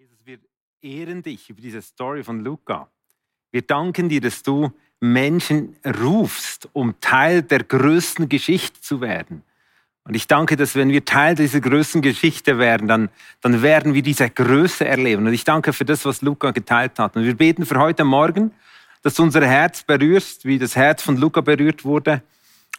Jesus, wir ehren dich über diese Story von Luca. Wir danken dir, dass du Menschen rufst, um Teil der größten Geschichte zu werden. Und ich danke, dass wenn wir Teil dieser größten Geschichte werden, dann, dann werden wir diese Größe erleben. Und ich danke für das, was Luca geteilt hat. Und wir beten für heute Morgen, dass du unser Herz berührst, wie das Herz von Luca berührt wurde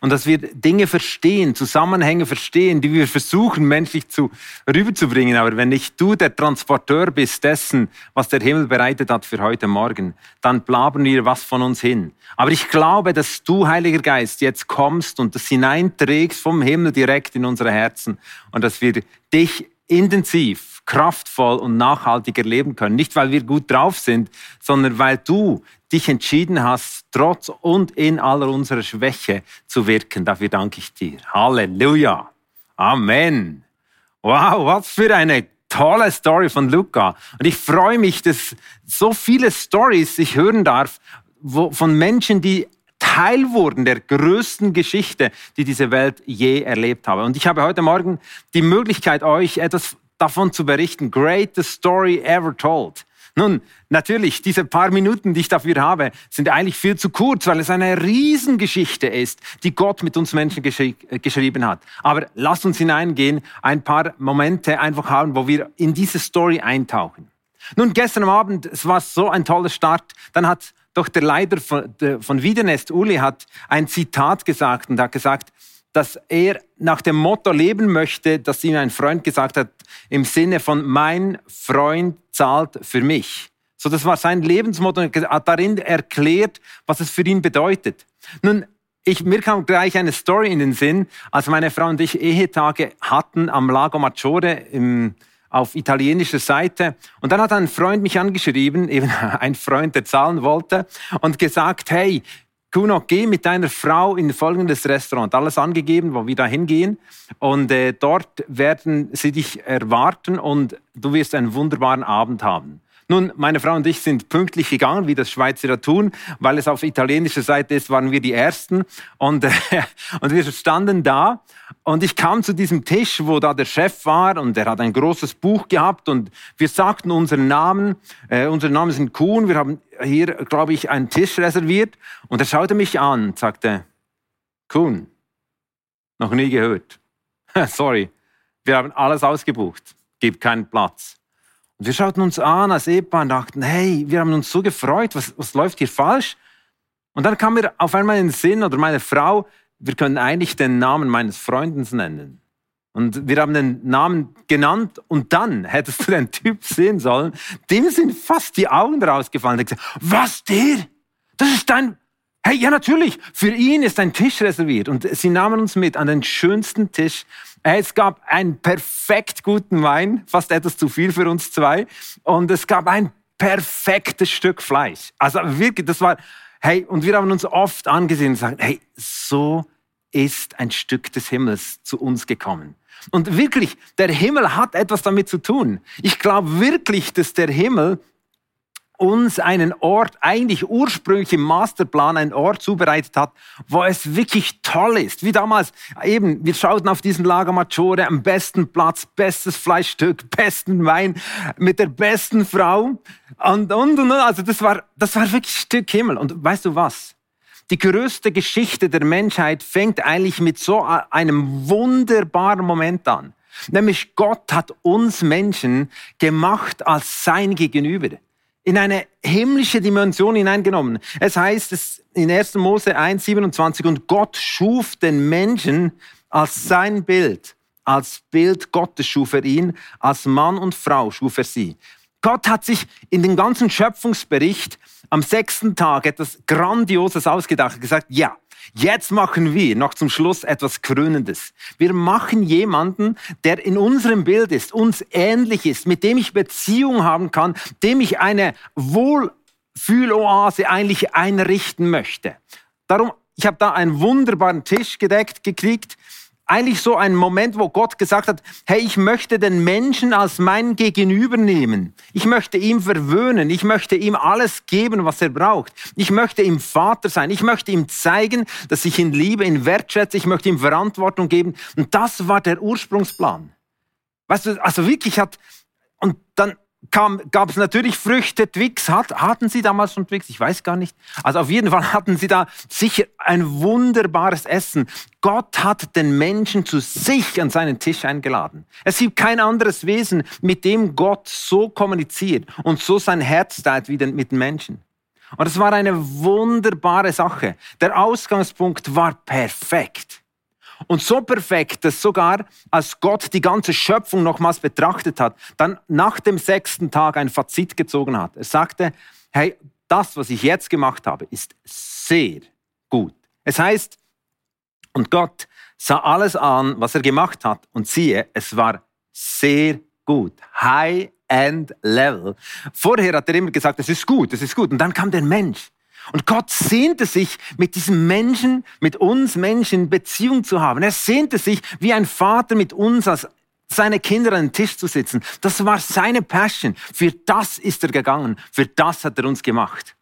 und dass wir Dinge verstehen, Zusammenhänge verstehen, die wir versuchen menschlich zu, rüberzubringen. Aber wenn nicht du der Transporteur bist dessen, was der Himmel bereitet hat für heute Morgen, dann blabern wir was von uns hin. Aber ich glaube, dass du, Heiliger Geist, jetzt kommst und das hineinträgst vom Himmel direkt in unsere Herzen und dass wir dich intensiv, kraftvoll und nachhaltig erleben können. Nicht, weil wir gut drauf sind, sondern weil du dich entschieden hast, trotz und in aller unserer Schwäche zu wirken. Dafür danke ich dir. Halleluja. Amen. Wow, was für eine tolle Story von Luca. Und ich freue mich, dass so viele Stories ich hören darf von Menschen, die Teil wurden der größten Geschichte, die diese Welt je erlebt habe. Und ich habe heute Morgen die Möglichkeit, euch etwas davon zu berichten. Greatest story ever told. Nun, natürlich, diese paar Minuten, die ich dafür habe, sind eigentlich viel zu kurz, weil es eine Riesengeschichte ist, die Gott mit uns Menschen geschri äh, geschrieben hat. Aber lasst uns hineingehen, ein paar Momente einfach haben, wo wir in diese Story eintauchen. Nun, gestern Abend, es war so ein toller Start, dann hat doch der Leiter von, von Wiedenest, Uli, hat ein Zitat gesagt und hat gesagt, dass er nach dem Motto leben möchte, das ihm ein Freund gesagt hat, im Sinne von mein Freund zahlt für mich. So, das war sein Lebensmotto und hat darin erklärt, was es für ihn bedeutet. Nun, ich, mir kam gleich eine Story in den Sinn, als meine Frau und ich Ehetage hatten am Lago Maggiore im, auf italienischer Seite. Und dann hat ein Freund mich angeschrieben, eben ein Freund, der zahlen wollte, und gesagt, hey, Kuno, geh mit deiner Frau in folgendes Restaurant. Alles angegeben, wo wir da hingehen. Und äh, dort werden sie dich erwarten und du wirst einen wunderbaren Abend haben. Nun, meine Frau und ich sind pünktlich gegangen, wie das Schweizer tun, weil es auf italienischer Seite ist, waren wir die Ersten. Und, äh, und wir standen da und ich kam zu diesem Tisch, wo da der Chef war und er hat ein großes Buch gehabt und wir sagten unseren Namen. Äh, unsere Namen sind Kuhn. Wir haben hier, glaube ich, einen Tisch reserviert. Und er schaute mich an und sagte, Kuhn, noch nie gehört. Sorry, wir haben alles ausgebucht, gibt keinen Platz. Wir schauten uns an als Ehepaar und dachten, hey, wir haben uns so gefreut, was, was läuft hier falsch? Und dann kam mir auf einmal in den Sinn, oder meine Frau, wir können eigentlich den Namen meines Freundes nennen. Und wir haben den Namen genannt und dann hättest du den Typ sehen sollen, dem sind fast die Augen rausgefallen. Er gesagt, was der? Das ist dein, hey, ja natürlich, für ihn ist ein Tisch reserviert. Und sie nahmen uns mit an den schönsten Tisch es gab einen perfekt guten Wein, fast etwas zu viel für uns zwei. Und es gab ein perfektes Stück Fleisch. Also wirklich, das war, hey, und wir haben uns oft angesehen und gesagt, hey, so ist ein Stück des Himmels zu uns gekommen. Und wirklich, der Himmel hat etwas damit zu tun. Ich glaube wirklich, dass der Himmel uns einen Ort, eigentlich ursprünglich im Masterplan, einen Ort zubereitet hat, wo es wirklich toll ist. Wie damals eben, wir schauten auf diesen Lager Maggiore, am besten Platz, bestes Fleischstück, besten Wein, mit der besten Frau. Und, und, und, also das war, das war wirklich Stück Himmel. Und weißt du was? Die größte Geschichte der Menschheit fängt eigentlich mit so einem wunderbaren Moment an. Nämlich Gott hat uns Menschen gemacht als sein Gegenüber in eine himmlische Dimension hineingenommen. Es heißt es in 1. Mose 1, 27, und Gott schuf den Menschen als sein Bild. Als Bild Gottes schuf er ihn, als Mann und Frau schuf er sie. Gott hat sich in den ganzen Schöpfungsbericht am sechsten Tag etwas Grandioses ausgedacht und gesagt, ja, Jetzt machen wir noch zum Schluss etwas Krönendes. Wir machen jemanden, der in unserem Bild ist, uns ähnlich ist, mit dem ich Beziehung haben kann, dem ich eine Wohlfühloase eigentlich einrichten möchte. Darum, ich habe da einen wunderbaren Tisch gedeckt gekriegt eigentlich so ein Moment, wo Gott gesagt hat, hey, ich möchte den Menschen als mein Gegenüber nehmen. Ich möchte ihm verwöhnen. Ich möchte ihm alles geben, was er braucht. Ich möchte ihm Vater sein. Ich möchte ihm zeigen, dass ich ihn liebe, ihn wertschätze. Ich möchte ihm Verantwortung geben. Und das war der Ursprungsplan. Weißt du, also wirklich hat, und dann gab es natürlich Früchte, Twix. Hat, hatten sie damals schon Twix? Ich weiß gar nicht. Also auf jeden Fall hatten sie da sicher ein wunderbares Essen. Gott hat den Menschen zu sich an seinen Tisch eingeladen. Es gibt kein anderes Wesen, mit dem Gott so kommuniziert und so sein Herz teilt wie mit den Menschen. Und es war eine wunderbare Sache. Der Ausgangspunkt war perfekt. Und so perfekt, dass sogar als Gott die ganze Schöpfung nochmals betrachtet hat, dann nach dem sechsten Tag ein Fazit gezogen hat. Er sagte, hey, das, was ich jetzt gemacht habe, ist sehr gut. Es heißt, und Gott sah alles an, was er gemacht hat, und siehe, es war sehr gut. High-end Level. Vorher hat er immer gesagt, es ist gut, es ist gut. Und dann kam der Mensch. Und Gott sehnte sich, mit diesem Menschen, mit uns Menschen Beziehung zu haben. Er sehnte sich, wie ein Vater mit uns als seine Kinder an den Tisch zu sitzen. Das war seine Passion. Für das ist er gegangen. Für das hat er uns gemacht.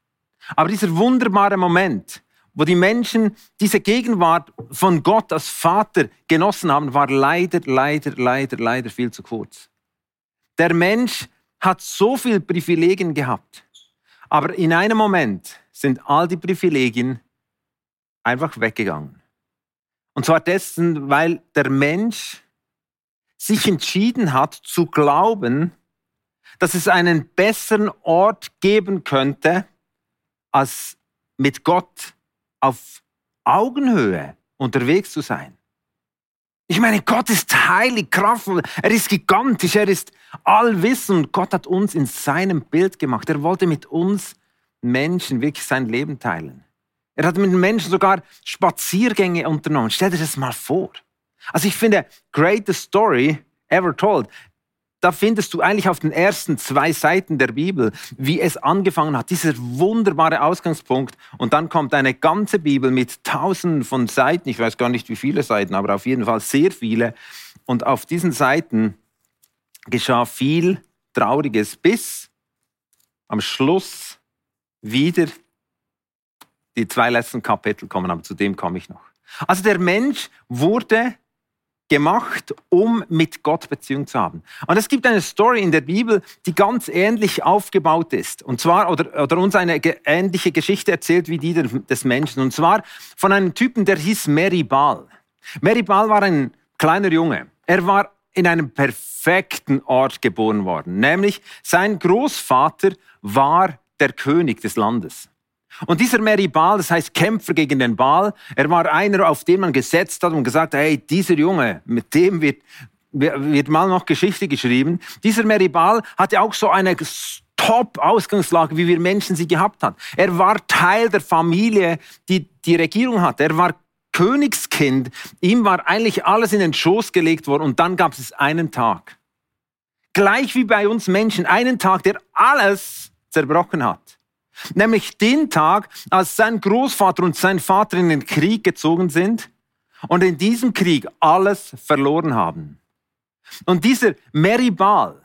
Aber dieser wunderbare Moment, wo die Menschen diese Gegenwart von Gott als Vater genossen haben, war leider, leider, leider, leider viel zu kurz. Der Mensch hat so viel Privilegien gehabt. Aber in einem Moment sind all die Privilegien einfach weggegangen. Und zwar dessen, weil der Mensch sich entschieden hat zu glauben, dass es einen besseren Ort geben könnte, als mit Gott auf Augenhöhe unterwegs zu sein. Ich meine, Gott ist heilig, kraftvoll, er ist gigantisch, er ist allwissend. Gott hat uns in seinem Bild gemacht. Er wollte mit uns Menschen wirklich sein Leben teilen. Er hat mit Menschen sogar Spaziergänge unternommen. Stell dir das mal vor. Also ich finde, greatest story ever told. Da findest du eigentlich auf den ersten zwei Seiten der Bibel, wie es angefangen hat, dieser wunderbare Ausgangspunkt. Und dann kommt eine ganze Bibel mit tausenden von Seiten. Ich weiß gar nicht, wie viele Seiten, aber auf jeden Fall sehr viele. Und auf diesen Seiten geschah viel Trauriges, bis am Schluss wieder die zwei letzten Kapitel kommen, aber zu dem komme ich noch. Also der Mensch wurde gemacht, um mit Gott Beziehung zu haben. Und es gibt eine Story in der Bibel, die ganz ähnlich aufgebaut ist. Und zwar, oder, oder uns eine ähnliche Geschichte erzählt wie die des Menschen. Und zwar von einem Typen, der hieß Meribal. Meribal war ein kleiner Junge. Er war in einem perfekten Ort geboren worden. Nämlich sein Großvater war der König des Landes. Und dieser Meribal, das heißt Kämpfer gegen den Baal, er war einer, auf den man gesetzt hat und gesagt, hey, dieser Junge, mit dem wird, wird mal noch Geschichte geschrieben. Dieser Meribal hatte auch so eine Top-Ausgangslage, wie wir Menschen sie gehabt haben. Er war Teil der Familie, die die Regierung hatte. Er war Königskind. Ihm war eigentlich alles in den Schoß gelegt worden und dann gab es einen Tag. Gleich wie bei uns Menschen, einen Tag, der alles zerbrochen hat. Nämlich den Tag, als sein Großvater und sein Vater in den Krieg gezogen sind und in diesem Krieg alles verloren haben. Und dieser Meribal,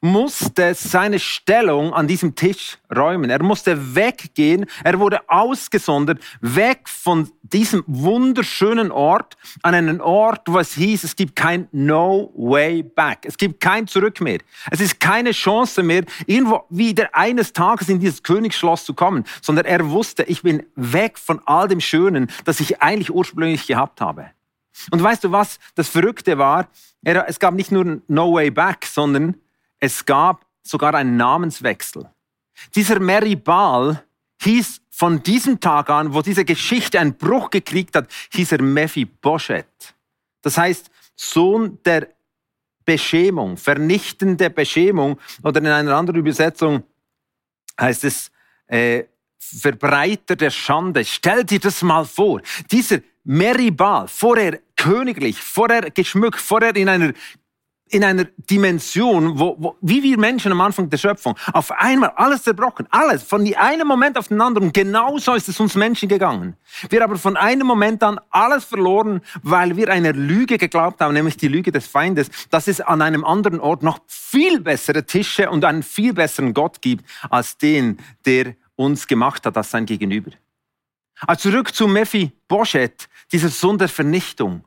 musste seine Stellung an diesem Tisch räumen. Er musste weggehen. Er wurde ausgesondert, weg von diesem wunderschönen Ort an einen Ort, wo es hieß, es gibt kein No Way Back. Es gibt kein Zurück mehr. Es ist keine Chance mehr, irgendwo wieder eines Tages in dieses Königsschloss zu kommen, sondern er wusste, ich bin weg von all dem Schönen, das ich eigentlich ursprünglich gehabt habe. Und weißt du was? Das Verrückte war, es gab nicht nur No Way Back, sondern es gab sogar einen Namenswechsel. Dieser Meribal hieß von diesem Tag an, wo diese Geschichte einen Bruch gekriegt hat, hieß er Mephibosheth. Das heißt, Sohn der Beschämung, vernichtende Beschämung oder in einer anderen Übersetzung heißt es äh, Verbreiter der Schande. Stell dir das mal vor. Dieser Meribal, vorher königlich, vorher geschmückt, vorher in einer in einer Dimension, wo, wo, wie wir Menschen am Anfang der Schöpfung, auf einmal alles zerbrochen, alles, von einem Moment auf den anderen. Genau so ist es uns Menschen gegangen. Wir aber von einem Moment an alles verloren, weil wir einer Lüge geglaubt haben, nämlich die Lüge des Feindes, dass es an einem anderen Ort noch viel bessere Tische und einen viel besseren Gott gibt, als den, der uns gemacht hat, als sein Gegenüber. Also zurück zu Mephi Boschet, dieser Sohn der Vernichtung.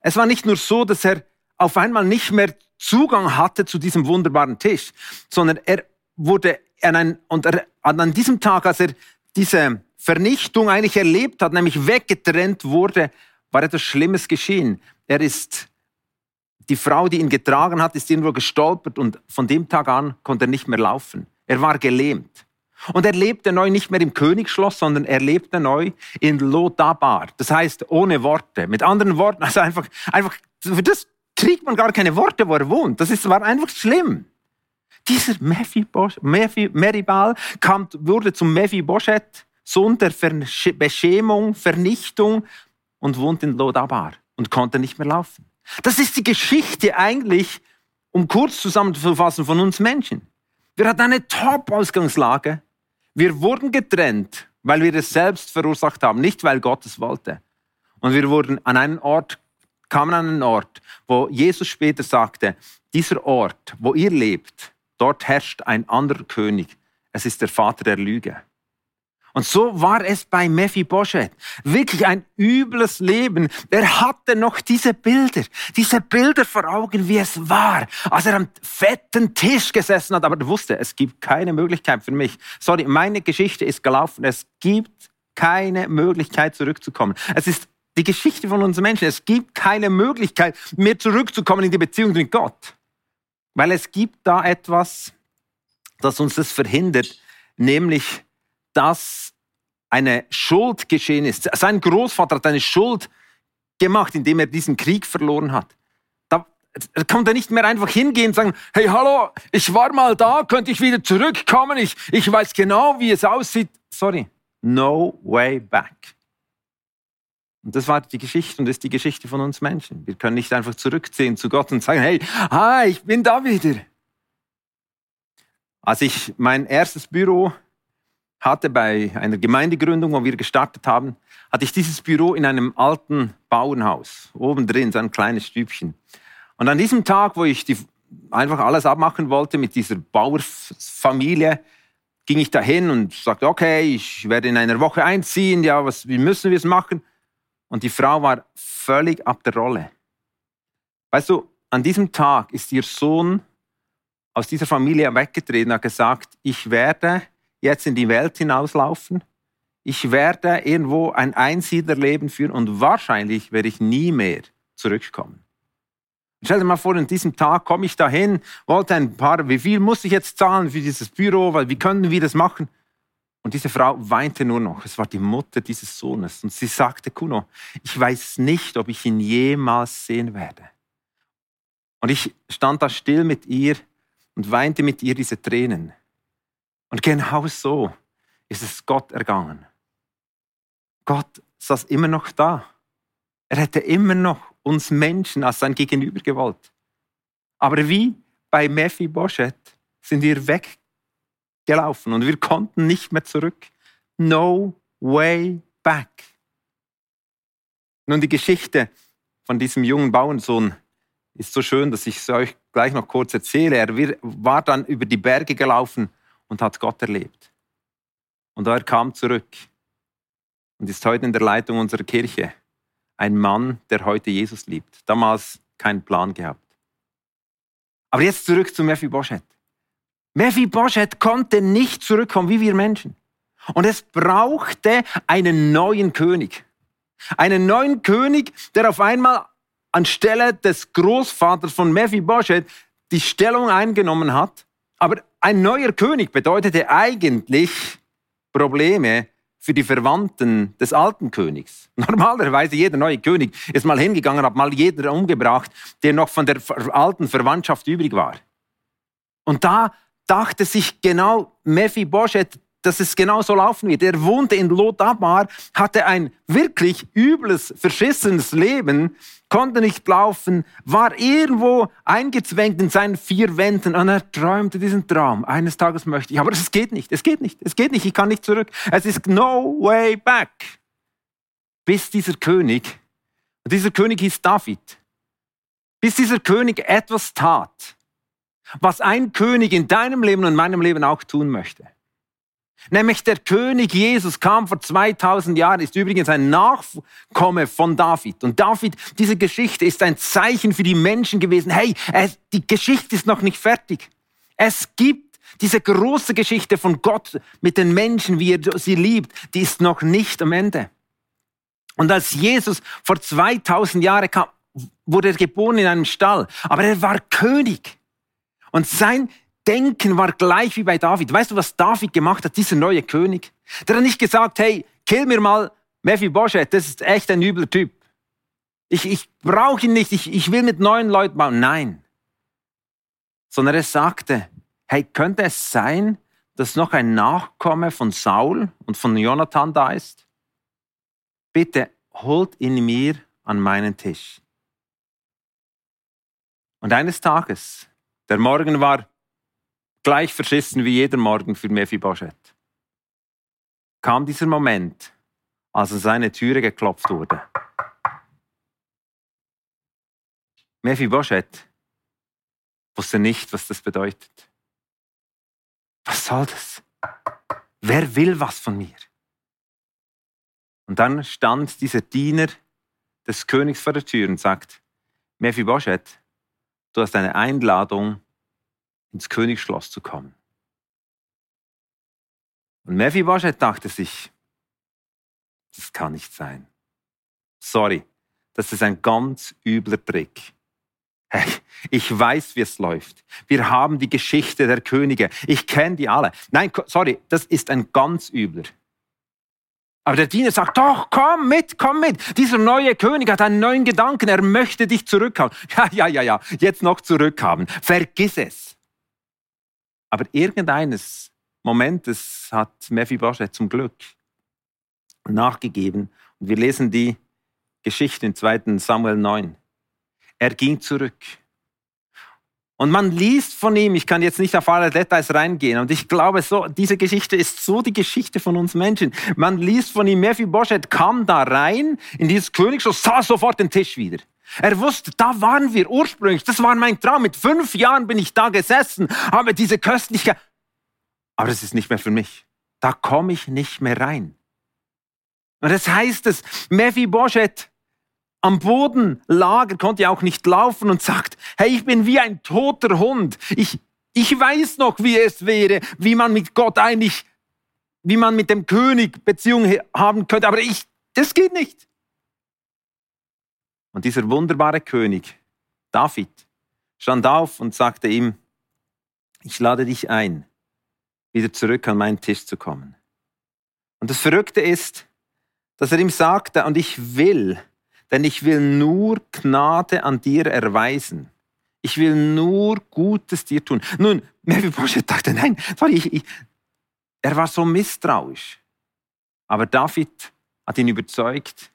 Es war nicht nur so, dass er auf einmal nicht mehr Zugang hatte zu diesem wunderbaren Tisch, sondern er wurde an, ein, und er, an diesem Tag, als er diese Vernichtung eigentlich erlebt hat, nämlich weggetrennt wurde, war etwas Schlimmes geschehen. Er ist, die Frau, die ihn getragen hat, ist irgendwo gestolpert und von dem Tag an konnte er nicht mehr laufen. Er war gelähmt. Und er lebte neu nicht mehr im Königsschloss, sondern er lebte neu in Lodabar. Das heißt, ohne Worte. Mit anderen Worten, also einfach, einfach, für das kriegt man gar keine Worte, wo er wohnt. Das ist, war einfach schlimm. Dieser Meribal wurde zum Mephibosheth, Sohn der Beschämung, Vernichtung und wohnt in Lodabar und konnte nicht mehr laufen. Das ist die Geschichte eigentlich, um kurz zusammenzufassen, von uns Menschen. Wir hatten eine Top-Ausgangslage. Wir wurden getrennt, weil wir es selbst verursacht haben, nicht weil Gott es wollte. Und wir wurden an einen Ort, kamen an einen Ort, wo Jesus später sagte, dieser Ort, wo ihr lebt, dort herrscht ein anderer König. Es ist der Vater der Lüge. Und so war es bei Mephibosheth. Wirklich ein übles Leben. Er hatte noch diese Bilder, diese Bilder vor Augen, wie es war, als er am fetten Tisch gesessen hat. Aber er wusste, es gibt keine Möglichkeit für mich. Sorry, meine Geschichte ist gelaufen. Es gibt keine Möglichkeit zurückzukommen. Es ist die Geschichte von uns Menschen. Es gibt keine Möglichkeit, mehr zurückzukommen in die Beziehung mit Gott. Weil es gibt da etwas, das uns das verhindert, nämlich dass eine Schuld geschehen ist. Sein Großvater hat eine Schuld gemacht, indem er diesen Krieg verloren hat. Da konnte er nicht mehr einfach hingehen und sagen, hey, hallo, ich war mal da, könnte ich wieder zurückkommen, ich, ich weiß genau, wie es aussieht. Sorry, no way back. Und das war die Geschichte und ist die Geschichte von uns Menschen. Wir können nicht einfach zurückziehen zu Gott und sagen, hey, ah, ich bin da wieder. Als ich mein erstes Büro hatte bei einer Gemeindegründung, wo wir gestartet haben, hatte ich dieses Büro in einem alten Bauernhaus, oben drin, so ein kleines Stübchen. Und an diesem Tag, wo ich die, einfach alles abmachen wollte mit dieser Bauerfamilie, ging ich dahin und sagte, okay, ich werde in einer Woche einziehen, ja, was, wie müssen wir es machen? Und die Frau war völlig ab der Rolle. Weißt du, an diesem Tag ist ihr Sohn aus dieser Familie weggetreten hat gesagt, ich werde jetzt in die Welt hinauslaufen. Ich werde irgendwo ein Einsiedlerleben führen und wahrscheinlich werde ich nie mehr zurückkommen. Stell dir mal vor, an diesem Tag komme ich dahin, wollte ein paar, wie viel muss ich jetzt zahlen für dieses Büro, weil wie können wir das machen? Und diese Frau weinte nur noch. Es war die Mutter dieses Sohnes. Und sie sagte, Kuno, ich weiß nicht, ob ich ihn jemals sehen werde. Und ich stand da still mit ihr und weinte mit ihr diese Tränen. Und genau so ist es Gott ergangen. Gott saß immer noch da. Er hätte immer noch uns Menschen als sein Gegenüber gewollt. Aber wie bei Mephibosheth sind wir weggelaufen und wir konnten nicht mehr zurück. No way back. Nun, die Geschichte von diesem jungen Bauernsohn ist so schön, dass ich es euch gleich noch kurz erzähle. Er war dann über die Berge gelaufen und hat Gott erlebt. Und er kam zurück und ist heute in der Leitung unserer Kirche. Ein Mann, der heute Jesus liebt. Damals keinen Plan gehabt. Aber jetzt zurück zu Mephibosheth. Mephibosheth konnte nicht zurückkommen wie wir Menschen. Und es brauchte einen neuen König. Einen neuen König, der auf einmal anstelle des Großvaters von Mephibosheth die Stellung eingenommen hat. Aber ein neuer König bedeutete eigentlich Probleme für die Verwandten des alten Königs. Normalerweise jeder neue König ist mal hingegangen, hat mal jeden umgebracht, der noch von der alten Verwandtschaft übrig war. Und da dachte sich genau Mephibosheth, dass es genau so laufen wird. Er wohnte in Lodabar, hatte ein wirklich übles, verschissenes Leben, konnte nicht laufen, war irgendwo eingezwängt in seinen vier Wänden und er träumte diesen Traum. Eines Tages möchte ich, aber es geht nicht, es geht nicht, es geht nicht, ich kann nicht zurück. Es ist no way back. Bis dieser König, und dieser König hieß David, bis dieser König etwas tat, was ein König in deinem Leben und meinem Leben auch tun möchte. Nämlich der König Jesus kam vor 2000 Jahren, ist übrigens ein Nachkomme von David. Und David, diese Geschichte ist ein Zeichen für die Menschen gewesen. Hey, es, die Geschichte ist noch nicht fertig. Es gibt diese große Geschichte von Gott mit den Menschen, wie er sie liebt, die ist noch nicht am Ende. Und als Jesus vor 2000 Jahren kam, wurde er geboren in einem Stall. Aber er war König. Und sein Denken war gleich wie bei David. Weißt du, was David gemacht hat, dieser neue König? Der hat nicht gesagt, hey, kill mir mal Mephibosheth, das ist echt ein übler Typ. Ich, ich brauche ihn nicht, ich, ich will mit neuen Leuten bauen. Nein. Sondern er sagte, hey, könnte es sein, dass noch ein Nachkomme von Saul und von Jonathan da ist? Bitte holt ihn mir an meinen Tisch. Und eines Tages, der Morgen war gleich verschissen wie jeder Morgen für Mephibosheth. Kam dieser Moment, als an seine Türe geklopft wurde. Mephibosheth wusste nicht, was das bedeutet. Was soll das? Wer will was von mir? Und dann stand dieser Diener des Königs vor der Tür und sagt, Mephibosheth, du hast eine Einladung ins Königsschloss zu kommen. Und Mephibosheth dachte sich, das kann nicht sein. Sorry, das ist ein ganz übler Trick. Ich weiß, wie es läuft. Wir haben die Geschichte der Könige. Ich kenne die alle. Nein, sorry, das ist ein ganz übler. Aber der Diener sagt, doch, komm mit, komm mit. Dieser neue König hat einen neuen Gedanken. Er möchte dich zurückhaben. Ja, ja, ja, ja, jetzt noch zurückhaben. Vergiss es. Aber irgendeines Momentes hat Mephibosheth zum Glück nachgegeben. Und wir lesen die Geschichte in 2. Samuel 9. Er ging zurück. Und man liest von ihm, ich kann jetzt nicht auf alle Details reingehen, und ich glaube, so, diese Geschichte ist so die Geschichte von uns Menschen. Man liest von ihm, Mephibosheth kam da rein in dieses Königshaus, sah sofort den Tisch wieder. Er wusste, da waren wir ursprünglich. Das war mein Traum. Mit fünf Jahren bin ich da gesessen, habe diese Köstlichkeit. Aber das ist nicht mehr für mich. Da komme ich nicht mehr rein. Und das heißt es, Mephibosheth am Boden lag, er konnte auch nicht laufen und sagt, hey, ich bin wie ein toter Hund. Ich, ich weiß noch, wie es wäre, wie man mit Gott eigentlich, wie man mit dem König Beziehung haben könnte, aber ich, das geht nicht. Und dieser wunderbare König, David, stand auf und sagte ihm, ich lade dich ein, wieder zurück an meinen Tisch zu kommen. Und das Verrückte ist, dass er ihm sagte, und ich will, denn ich will nur Gnade an dir erweisen. Ich will nur Gutes dir tun. Nun, Mephibosheth dachte, nein, sorry, ich, ich, er war so misstrauisch. Aber David hat ihn überzeugt,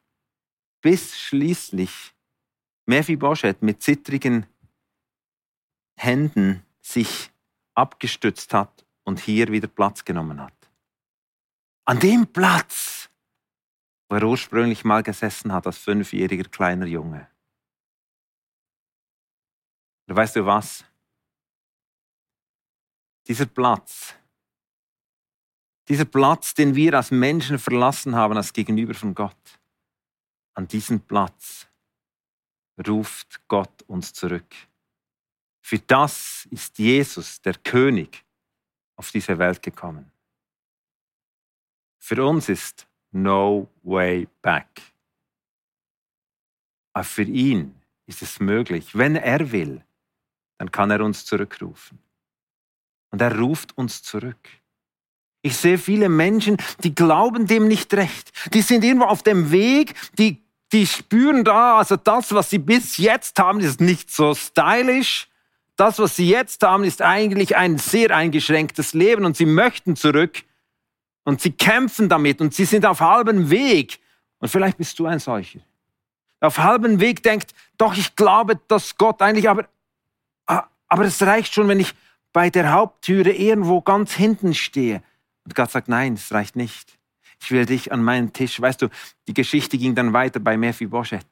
bis schließlich Mephibosheth mit zittrigen Händen sich abgestützt hat und hier wieder Platz genommen hat. An dem Platz, wo er ursprünglich mal gesessen hat als fünfjähriger kleiner Junge. Und weißt du was? Dieser Platz, dieser Platz, den wir als Menschen verlassen haben, als Gegenüber von Gott, an diesen Platz ruft Gott uns zurück. Für das ist Jesus, der König, auf diese Welt gekommen. Für uns ist no way back. Aber für ihn ist es möglich, wenn er will, dann kann er uns zurückrufen. Und er ruft uns zurück. Ich sehe viele Menschen, die glauben dem nicht recht. Die sind irgendwo auf dem Weg, die die spüren da, also das, was sie bis jetzt haben, ist nicht so stylisch. Das, was sie jetzt haben, ist eigentlich ein sehr eingeschränktes Leben und sie möchten zurück und sie kämpfen damit und sie sind auf halbem Weg. Und vielleicht bist du ein solcher. Auf halbem Weg denkt, doch, ich glaube, dass Gott eigentlich, aber, ah, aber es reicht schon, wenn ich bei der Haupttüre irgendwo ganz hinten stehe. Und Gott sagt, nein, es reicht nicht ich will dich an meinen Tisch. Weißt du, die Geschichte ging dann weiter bei Mephibosheth.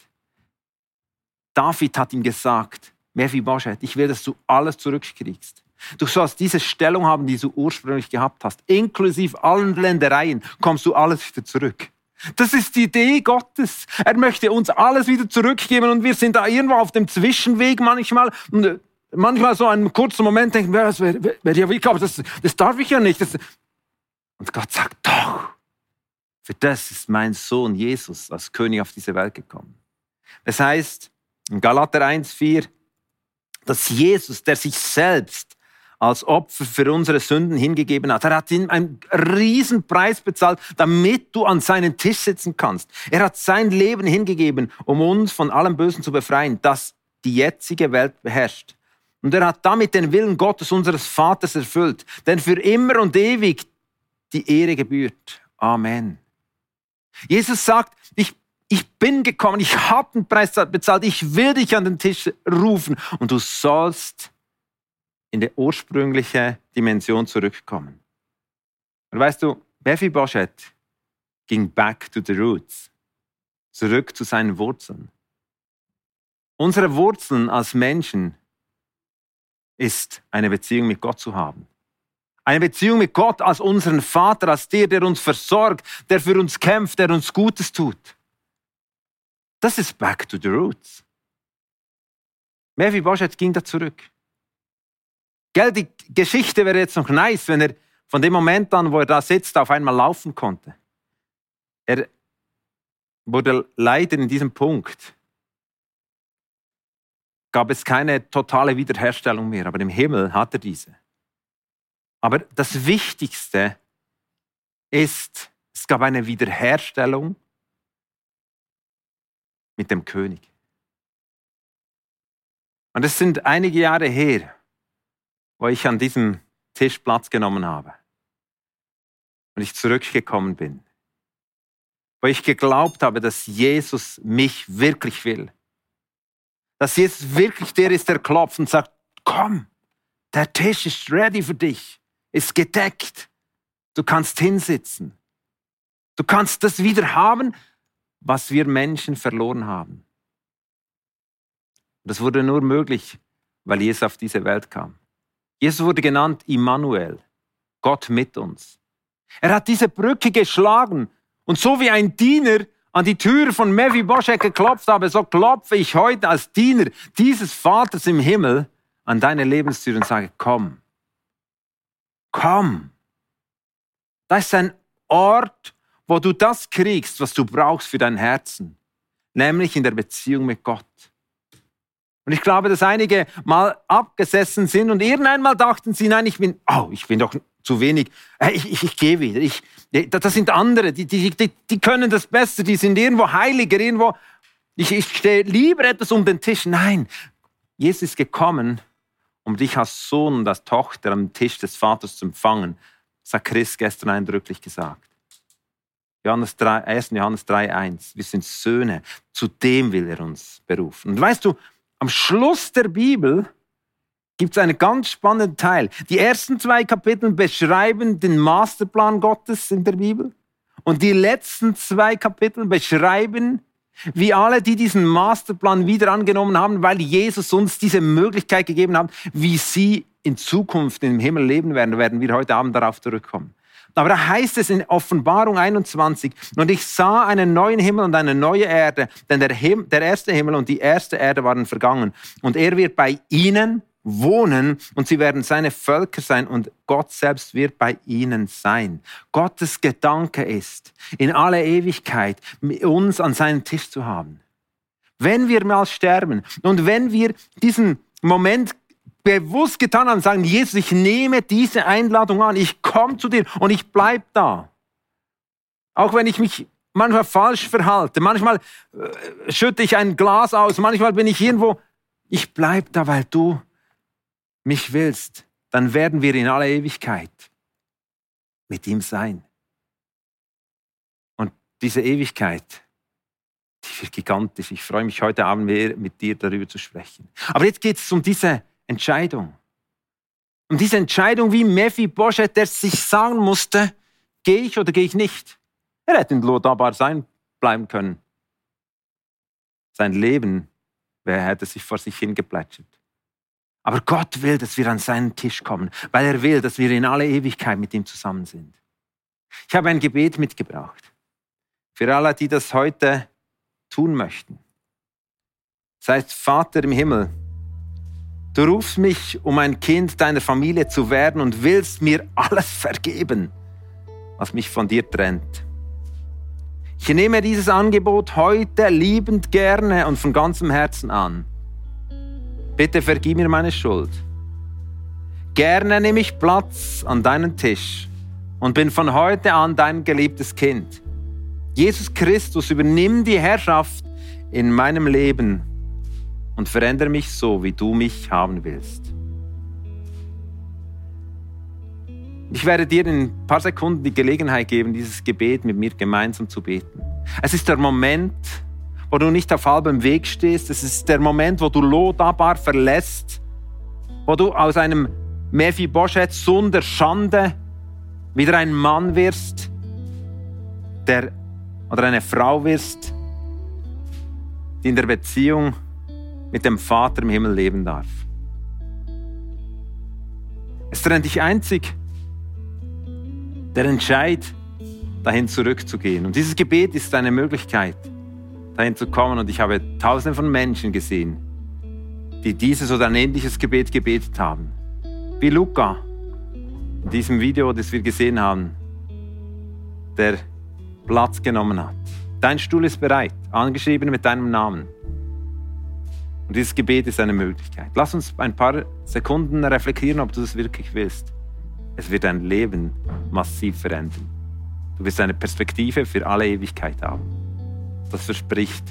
David hat ihm gesagt, Mephibosheth, ich will, dass du alles zurückkriegst. Du sollst diese Stellung haben, die du ursprünglich gehabt hast. Inklusive allen Ländereien kommst du alles wieder zurück. Das ist die Idee Gottes. Er möchte uns alles wieder zurückgeben und wir sind da irgendwo auf dem Zwischenweg manchmal. Und äh, manchmal so einen kurzen Moment denken, das wäre wär ja wirklich, aber das, das darf ich ja nicht. Das, und Gott sagt, doch, für das ist mein Sohn Jesus als König auf diese Welt gekommen. Das heißt, in Galater 1,4, dass Jesus, der sich selbst als Opfer für unsere Sünden hingegeben hat. Er hat ihm einen riesen Preis bezahlt, damit du an seinen Tisch sitzen kannst. Er hat sein Leben hingegeben, um uns von allem Bösen zu befreien, das die jetzige Welt beherrscht. Und er hat damit den Willen Gottes, unseres Vaters, erfüllt, denn für immer und ewig die Ehre gebührt. Amen. Jesus sagt, ich ich bin gekommen, ich habe den Preis bezahlt, ich will dich an den Tisch rufen und du sollst in die ursprüngliche Dimension zurückkommen. Und weißt du, Mephibosheth ging back to the roots, zurück zu seinen Wurzeln. Unsere Wurzeln als Menschen ist eine Beziehung mit Gott zu haben. Eine Beziehung mit Gott als unseren Vater, als der, der uns versorgt, der für uns kämpft, der uns Gutes tut. Das ist back to the roots. Mephibosheth ging da zurück. Gell, die Geschichte wäre jetzt noch nice, wenn er von dem Moment an, wo er da sitzt, auf einmal laufen konnte. Er wurde leider in diesem Punkt, gab es keine totale Wiederherstellung mehr, aber im Himmel hat er diese. Aber das Wichtigste ist, es gab eine Wiederherstellung mit dem König. Und es sind einige Jahre her, wo ich an diesem Tisch Platz genommen habe. Und ich zurückgekommen bin, wo ich geglaubt habe, dass Jesus mich wirklich will, dass Jesus wirklich der ist, der klopft und sagt, komm, der Tisch ist ready für dich, ist gedeckt, du kannst hinsitzen, du kannst das wieder haben, was wir Menschen verloren haben. Das wurde nur möglich, weil Jesus auf diese Welt kam. Jesus wurde genannt Immanuel, Gott mit uns. Er hat diese Brücke geschlagen und so wie ein Diener an die Tür von Mevi Boschek geklopft habe, so klopfe ich heute als Diener dieses Vaters im Himmel an deine Lebenstür und sage, komm, komm. Das ist ein Ort, wo du das kriegst, was du brauchst für dein Herzen, nämlich in der Beziehung mit Gott. Und ich glaube, dass einige mal abgesessen sind und irgendeinmal dachten sie, nein, ich bin, oh, ich bin doch zu wenig, ich, ich, ich gehe wieder. Ich, das sind andere, die, die, die, die können das besser, die sind irgendwo heiliger, irgendwo. Ich, ich stehe lieber etwas um den Tisch. Nein, Jesus ist gekommen, um dich als Sohn und als Tochter am Tisch des Vaters zu empfangen. Das hat Chris gestern eindrücklich gesagt. Johannes 3, 1. Johannes 3, 1. Wir sind Söhne. Zu dem will er uns berufen. Und weißt du, am Schluss der Bibel gibt es einen ganz spannenden Teil. Die ersten zwei Kapitel beschreiben den Masterplan Gottes in der Bibel. Und die letzten zwei Kapitel beschreiben, wie alle, die diesen Masterplan wieder angenommen haben, weil Jesus uns diese Möglichkeit gegeben hat, wie sie in Zukunft im Himmel leben werden, werden wir heute Abend darauf zurückkommen. Aber da heißt es in Offenbarung 21, und ich sah einen neuen Himmel und eine neue Erde, denn der, Him der erste Himmel und die erste Erde waren vergangen. Und er wird bei ihnen wohnen und sie werden seine Völker sein und Gott selbst wird bei ihnen sein. Gottes Gedanke ist, in aller Ewigkeit uns an seinen Tisch zu haben. Wenn wir mal sterben und wenn wir diesen Moment bewusst getan haben, sagen, Jesus, ich nehme diese Einladung an, ich komme zu dir und ich bleibe da. Auch wenn ich mich manchmal falsch verhalte, manchmal äh, schütte ich ein Glas aus, manchmal bin ich irgendwo, ich bleibe da, weil du mich willst, dann werden wir in aller Ewigkeit mit ihm sein. Und diese Ewigkeit, die wird gigantisch. Ich freue mich heute Abend mehr mit dir darüber zu sprechen. Aber jetzt geht es um diese Entscheidung. Und diese Entscheidung, wie Mephibosheth, der sich sagen musste, gehe ich oder gehe ich nicht. Er hätte in Lodabar sein bleiben können. Sein Leben wer hätte sich vor sich hingeplätschert. Aber Gott will, dass wir an seinen Tisch kommen, weil er will, dass wir in alle Ewigkeit mit ihm zusammen sind. Ich habe ein Gebet mitgebracht. Für alle, die das heute tun möchten. Seid Vater im Himmel, du rufst mich, um ein Kind deiner Familie zu werden und willst mir alles vergeben, was mich von dir trennt. Ich nehme dieses Angebot heute liebend gerne und von ganzem Herzen an. Bitte vergib mir meine Schuld. Gerne nehme ich Platz an deinem Tisch und bin von heute an dein geliebtes Kind. Jesus Christus, übernimm die Herrschaft in meinem Leben und verändere mich so, wie du mich haben willst. Ich werde dir in ein paar Sekunden die Gelegenheit geben, dieses Gebet mit mir gemeinsam zu beten. Es ist der Moment, wo du nicht auf halbem Weg stehst. Es ist der Moment, wo du Lodabar verlässt, wo du aus einem Mephibosheth Sohn der Schande wieder ein Mann wirst, der oder eine Frau wirst, die in der Beziehung mit dem Vater im Himmel leben darf. Es trennt dich einzig der Entscheid, dahin zurückzugehen. Und dieses Gebet ist eine Möglichkeit, dahin zu kommen. Und ich habe tausende von Menschen gesehen, die dieses oder ein ähnliches Gebet gebetet haben. Wie Luca in diesem Video, das wir gesehen haben, der Platz genommen hat. Dein Stuhl ist bereit, angeschrieben mit deinem Namen. Und dieses Gebet ist eine Möglichkeit. Lass uns ein paar Sekunden reflektieren, ob du das wirklich willst. Es wird dein Leben massiv verändern. Du wirst eine Perspektive für alle Ewigkeit haben. Das verspricht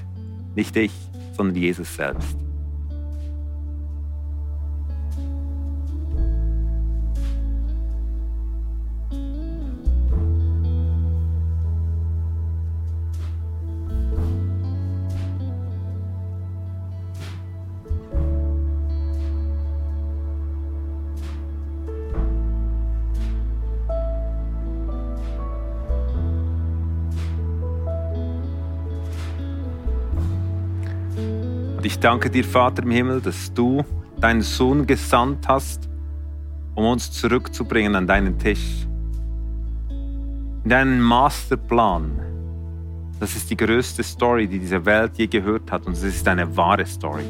nicht ich, sondern Jesus selbst. Ich danke dir, Vater im Himmel, dass du deinen Sohn gesandt hast, um uns zurückzubringen an deinen Tisch. In deinen Masterplan. Das ist die größte Story, die diese Welt je gehört hat. Und es ist eine wahre Story.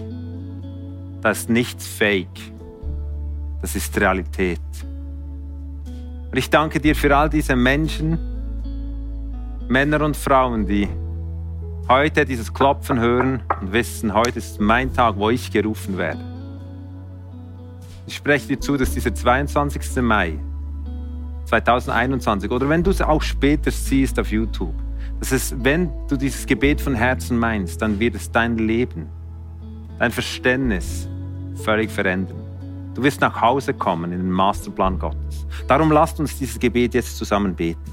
Da ist nichts fake. Das ist Realität. Und ich danke dir für all diese Menschen, Männer und Frauen, die heute dieses Klopfen hören und wissen, heute ist mein Tag, wo ich gerufen werde. Ich spreche dir zu, dass dieser 22. Mai 2021 oder wenn du es auch später siehst auf YouTube, dass es, wenn du dieses Gebet von Herzen meinst, dann wird es dein Leben, dein Verständnis völlig verändern. Du wirst nach Hause kommen in den Masterplan Gottes. Darum lasst uns dieses Gebet jetzt zusammen beten.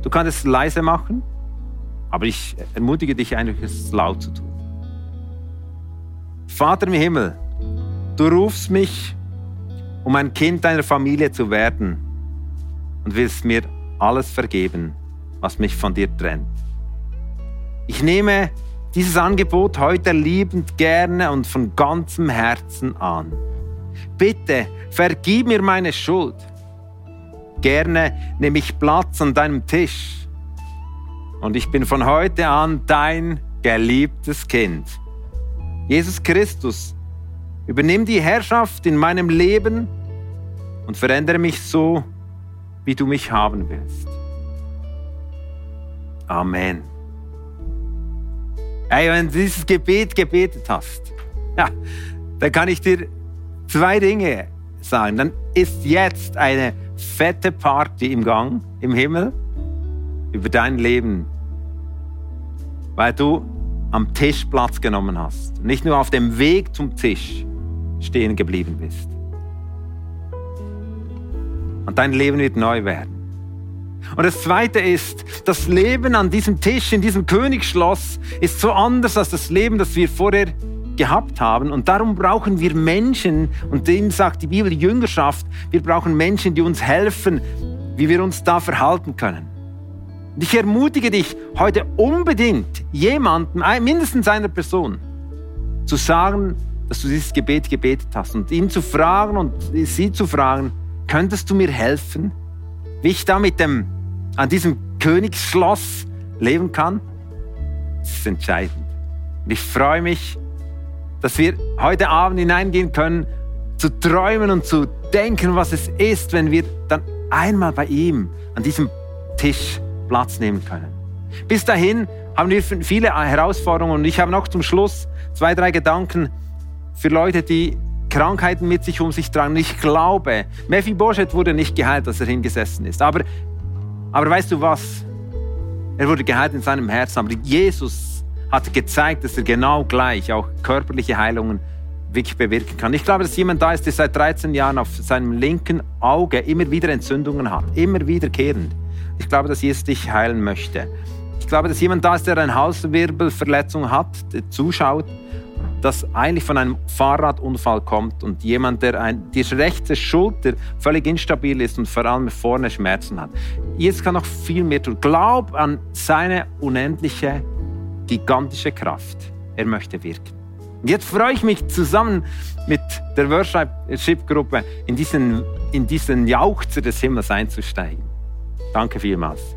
Du kannst es leise machen, aber ich ermutige dich eigentlich, es laut zu tun. Vater im Himmel, du rufst mich, um ein Kind deiner Familie zu werden und willst mir alles vergeben, was mich von dir trennt. Ich nehme dieses Angebot heute liebend gerne und von ganzem Herzen an. Bitte vergib mir meine Schuld. Gerne nehme ich Platz an deinem Tisch und ich bin von heute an dein geliebtes Kind. Jesus Christus, übernimm die Herrschaft in meinem Leben und verändere mich so, wie du mich haben willst. Amen. Hey, wenn du dieses Gebet gebetet hast, ja, dann kann ich dir zwei Dinge sagen. Dann ist jetzt eine fette Party im Gang im Himmel über dein Leben weil du am Tisch Platz genommen hast. Nicht nur auf dem Weg zum Tisch stehen geblieben bist. Und dein Leben wird neu werden. Und das Zweite ist, das Leben an diesem Tisch, in diesem Königsschloss, ist so anders als das Leben, das wir vorher gehabt haben. Und darum brauchen wir Menschen, und dem sagt die Bibel Jüngerschaft, wir brauchen Menschen, die uns helfen, wie wir uns da verhalten können. Und ich ermutige dich heute unbedingt, jemandem, mindestens einer Person, zu sagen, dass du dieses Gebet gebetet hast und ihn zu fragen und sie zu fragen, könntest du mir helfen, wie ich da mit dem, an diesem Königsschloss leben kann? Das ist entscheidend. Und ich freue mich, dass wir heute Abend hineingehen können, zu träumen und zu denken, was es ist, wenn wir dann einmal bei ihm an diesem Tisch Platz nehmen können. Bis dahin haben wir viele Herausforderungen und ich habe noch zum Schluss zwei, drei Gedanken für Leute, die Krankheiten mit sich um sich tragen. Ich glaube, Mephibosheth wurde nicht geheilt, als er hingesessen ist. Aber, aber weißt du was? Er wurde geheilt in seinem Herzen. Aber Jesus hat gezeigt, dass er genau gleich auch körperliche Heilungen wirklich bewirken kann. Ich glaube, dass jemand da ist, der seit 13 Jahren auf seinem linken Auge immer wieder Entzündungen hat, immer wiederkehrend. Ich glaube, dass Jesus dich heilen möchte. Ich glaube, dass jemand da ist, der eine Halswirbelverletzung hat, der zuschaut, das eigentlich von einem Fahrradunfall kommt und jemand, der ein, die rechte Schulter völlig instabil ist und vor allem vorne Schmerzen hat. Jesus kann noch viel mehr tun. Glaub an seine unendliche, gigantische Kraft. Er möchte wirken. Und jetzt freue ich mich zusammen mit der Worship-Gruppe in diesen, in diesen Jauchzer des Himmels einzusteigen. Danke vielmals.